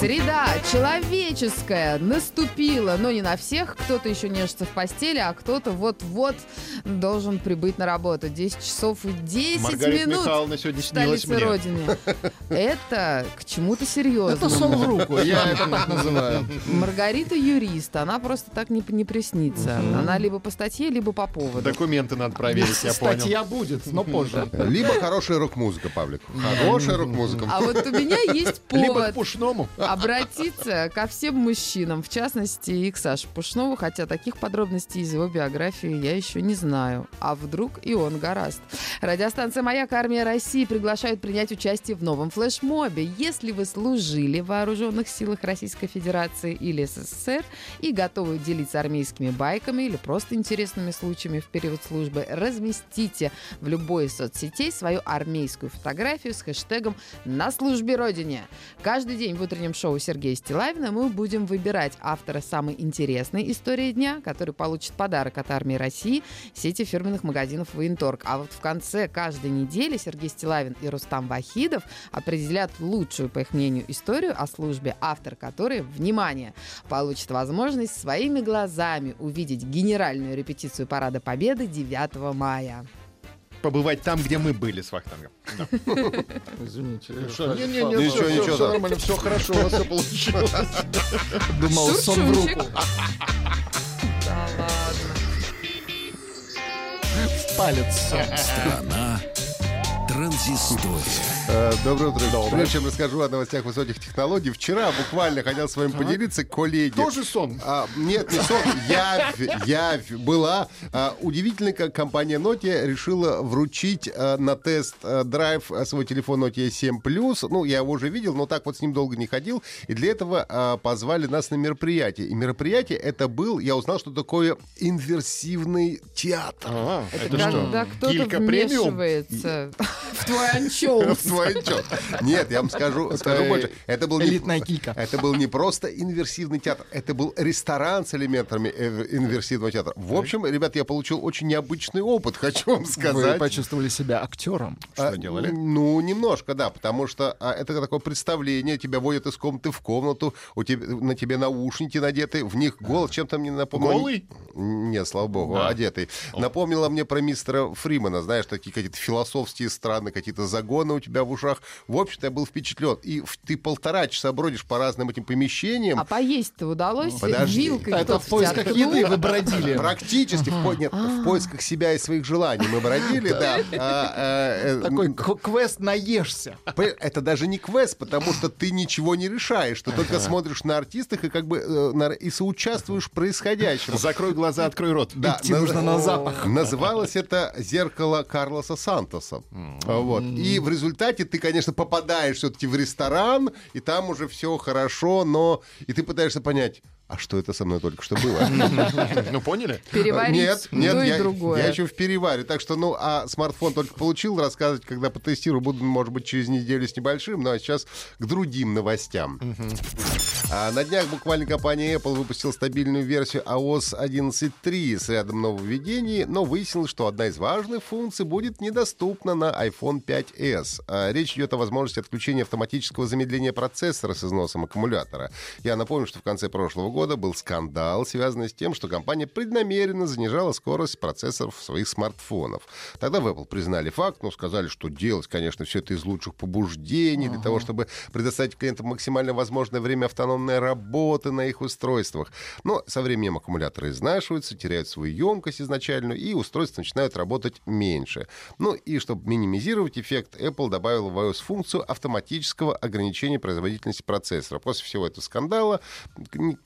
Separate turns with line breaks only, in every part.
Среда человеческая наступила, но не на всех. Кто-то еще нежится в постели, а кто-то вот-вот должен прибыть на работу. 10 часов и 10
Маргарита
минут
Михайловна сегодня снилась мне.
Родине. Это к чему-то серьезному.
Это сон в руку, я это так называю.
Маргарита юрист, она просто так не, не приснится. Она либо по статье, либо по поводу.
Документы надо проверить, я понял.
Статья будет, но позже.
Либо хорошая рок-музыка, Павлик. Хорошая рок-музыка.
А вот у меня есть
Либо к
повод
пушному.
Обратиться ко всем мужчинам, в частности и к Саше Пушнову, хотя таких подробностей из его биографии я еще не знаю. А вдруг и он гораст. Радиостанция «Маяк» Армия России приглашает принять участие в новом флешмобе. Если вы служили в вооруженных силах Российской Федерации или СССР и готовы делиться армейскими байками или просто интересными случаями в период службы, разместите в любой из соцсетей свою армейскую фотографию с хэштегом «На службе Родине». Каждый день в утреннем шоу Сергея Стилавина мы будем выбирать автора самой интересной истории дня, который получит подарок от армии России сети фирменных магазинов «Военторг». А вот в конце каждой недели Сергей Стилавин и Рустам Вахидов определят лучшую, по их мнению, историю о службе, автор которой, внимание, получит возможность своими глазами увидеть генеральную репетицию Парада Победы 9 мая.
Побывать там, где мы были с Вахтангом.
Извините.
Не-не-не,
Ничего,
всё,
ничего,
всё
да.
нормально, все хорошо, у вас все получилось.
Думал, сон в руку.
Да ладно.
В палец.
Страна транзистория.
Э, Доброе утро. Прежде чем расскажу о новостях высоких технологий, вчера буквально хотел с вами поделиться, коллеги.
Тоже сон.
А, нет, не сон. Явь, явь была. А, удивительно, как компания Nokia решила вручить а, на тест-драйв а, свой телефон Nokia 7 Plus. Ну, я его уже видел, но так вот с ним долго не ходил. И для этого а, позвали нас на мероприятие. И мероприятие это был, я узнал, что такое инверсивный театр.
А,
Это,
это
когда
что,
кто-то
Гилька премиум?
вмешивается в твой анчоус.
В свой отчет. Нет, я вам скажу, скажу
э,
больше. Это был не-
элитная килька.
Это был не просто инверсивный театр, это был ресторан с элементами э, инверсивного театра. В общем, ребят, я получил очень необычный опыт, хочу вам
Вы
сказать.
почувствовали себя актером.
А,
Что делали?
Ну, немножко, да, потому что а, это такое представление, тебя водят из комнаты в комнату, у тебя, на тебе наушники надеты, в них голос чем-то мне напомнил...
Голый?
Нет, слава богу, одетый. Напомнило мне про мистера Фримана, знаешь, такие какие-то философские страны, какие-то загоны у тебя в ушах. В общем-то, я был впечатлен. И ты полтора часа бродишь по разным этим помещениям,
А поесть-то удалось?
Подожди.
Вилкой
Это в поисках еды вы бродили.
Практически в, нет, в поисках себя и своих желаний мы бродили, да. А, э, э,
Такой квест наешься.
Это даже не квест, потому что ты ничего не решаешь. Ты только смотришь на артистах и как бы э, и соучаствуешь в происходящем.
Закрой глаза, открой рот.
Да,
Идти нужно на запах.
Называлось это «Зеркало Карлоса Сантоса». Вот. И в результате ты, конечно, попадаешь все-таки в ресторан, и там уже все хорошо, но... И ты пытаешься понять, а что это со мной только что было?
Ну, поняли?
Переварить
Нет, нет,
и
я,
другое.
я еще в переваре. Так что, ну, а смартфон только получил, рассказывать, когда потестирую, буду, может быть, через неделю с небольшим. Ну, а сейчас к другим новостям. А, на днях буквально компания Apple выпустила стабильную версию iOS 11.3 с рядом нововведений, но выяснилось, что одна из важных функций будет недоступна на iPhone 5s. А, речь идет о возможности отключения автоматического замедления процессора с износом аккумулятора. Я напомню, что в конце прошлого года был скандал, связанный с тем, что компания преднамеренно занижала скорость процессоров своих смартфонов. Тогда в Apple признали факт, но сказали, что делать, конечно, все это из лучших побуждений, для того, чтобы предоставить клиентам максимально возможное время автономной работы на их устройствах. Но со временем аккумуляторы изнашиваются, теряют свою емкость изначальную, и устройства начинают работать меньше. Ну и чтобы минимизировать эффект, Apple добавил в iOS функцию автоматического ограничения производительности процессора. После всего этого скандала,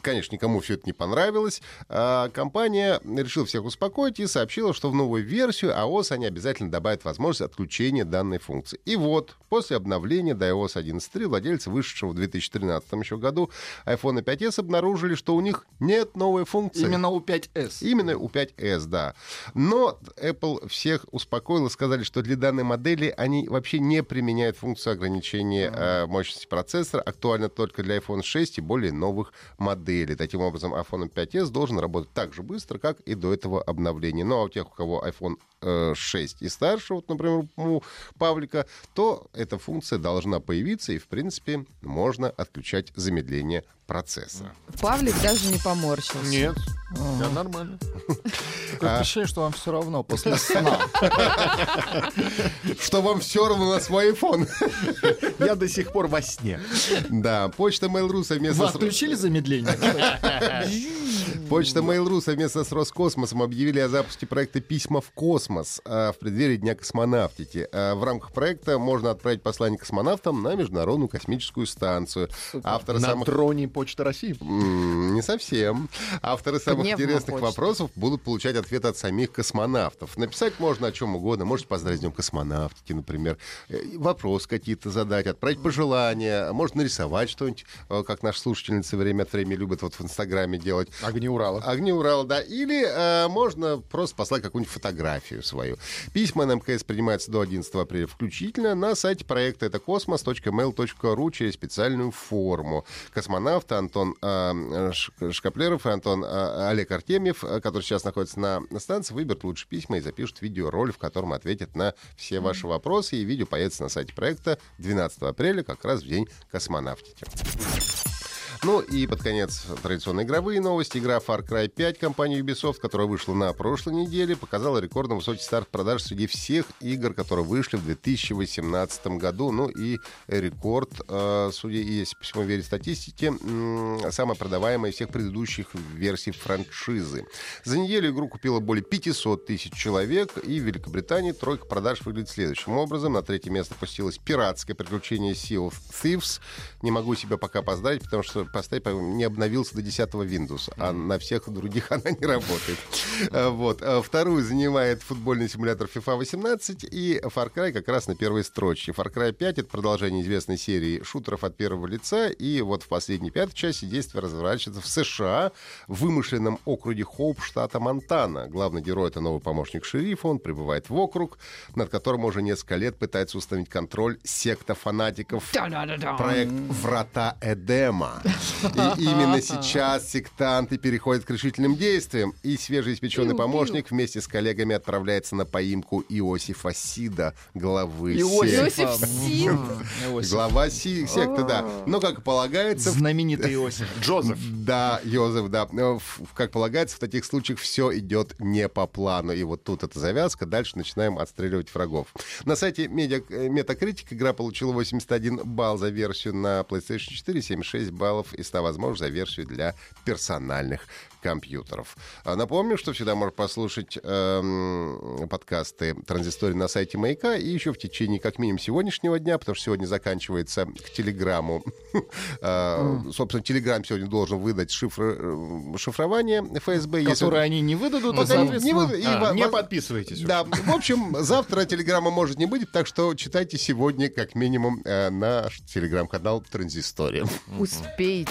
конечно, конечно, никому все это не понравилось. А компания решила всех успокоить и сообщила, что в новую версию iOS они обязательно добавят возможность отключения данной функции. И вот, после обновления до iOS 11.3 владельцы вышедшего в 2013 еще году iPhone 5s обнаружили, что у них нет новой функции.
Именно у 5S.
Именно у 5s, да. Но Apple всех успокоил и сказали, что для данной модели они вообще не применяют функцию ограничения э, мощности процессора, актуально только для iPhone 6 и более новых моделей. Таким образом, iPhone 5s должен работать так же быстро, как и до этого обновления. Ну а у тех, у кого iPhone э, 6 и старше, вот, например, у Павлика, то эта функция должна появиться, и, в принципе, можно отключать замедление процесса.
Павлик даже не поморщился.
Нет, да, нормально.
Такое ощущение, что вам все равно после сна.
Что вам все равно на свой iPhone?
Я до сих пор во сне.
Да, почта Mail.ru
Вы
совместно с...
отключили замедление?
Почта Mail.ru совместно с Роскосмосом объявили о запуске проекта «Письма в космос» а, в преддверии Дня космонавтики. А, В рамках проекта можно отправить послание космонавтам на Международную космическую станцию. Авторы
На
самых...
троне Почта России.
Не совсем. Авторы самых
Пневмопочта.
интересных вопросов будут получать ответы от самих космонавтов. Написать можно о чем угодно. Можете поздравить с Днем космонавтики, например. Э, Вопрос какие-то задать, отправить пожелания. Можно нарисовать что-нибудь, э, как наши слушательницы время от времени любят вот в Инстаграме делать.
Огни Урала.
Огни Урала, да. Или э, можно просто послать какую-нибудь фотографию свою. Письма на МКС принимаются до 11 апреля включительно на сайте проекта это космос.mail.ru через специальную форму. Космонавты Антон э, Шкаплеров и Антон э, Олег Артемьев, э, который сейчас находится на станции, выберут лучшие письма и запишут видеоролик, в котором ответят на все ваши вопросы. И видео появится на сайте проекта 12 апреля, как раз в день космонавтики. Ну и под конец традиционные игровые новости. Игра Far Cry 5 компании Ubisoft, которая вышла на прошлой неделе, показала рекордно высокий старт продаж среди всех игр, которые вышли в 2018 году. Ну и рекорд, э, судя, если по всему верить статистике, самая продаваемая из всех предыдущих версий франшизы. За неделю игру купило более 500 тысяч человек, и в Великобритании тройка продаж выглядит следующим образом. На третье место опустилось пиратское приключение Sea of Thieves. Не могу себя пока поздравить, потому что поставить не обновился до 10 Windows, а на всех других она не работает. Э, Вот. Э, Вторую занимает футбольный симулятор FIFA 18 и Far Cry как раз на первой строчке. Far Cry 5 — это продолжение известной серии шутеров от первого лица, и вот в последней пятой части действие разворачивается в США, в вымышленном округе Хоуп, штата Монтана. Главный герой — это новый помощник шерифа, он прибывает в округ, над которым уже несколько лет пытается установить контроль секта фанатиков проект «Врата Эдема». И именно сейчас сектанты переходят к решительным действиям, и свежеиспеченный помощник вместе с коллегами отправляется на поимку Иосифа Сида, главы
Иосиф.
Сид.
Глава си- секты, да. Но, как полагается,
Знаменитый Иосиф.
Джозеф.
да, Йозеф, да. Как полагается, в таких случаях все идет не по плану. И вот тут эта завязка. Дальше начинаем отстреливать врагов. На сайте Media, э, Metacritic игра получила 81 балл за версию на PlayStation 4, 76 баллов и 100 возможных за версию для персональных компьютеров. А Напомню, что всегда можно послушать эм, подкасты «Транзистории» на сайте Маяка и еще в течение как минимум сегодняшнего дня, потому что сегодня заканчивается к Телеграмму. Э, Собственно, Телеграм сегодня должен выдать шифр- э, шифрование ФСБ.
Которые они не выдадут,
не-
А, подписывайтесь.
Да, в общем, завтра телеграмма может не быть, так что читайте сегодня как минимум э, наш телеграм-канал «Транзистория».
Успейте.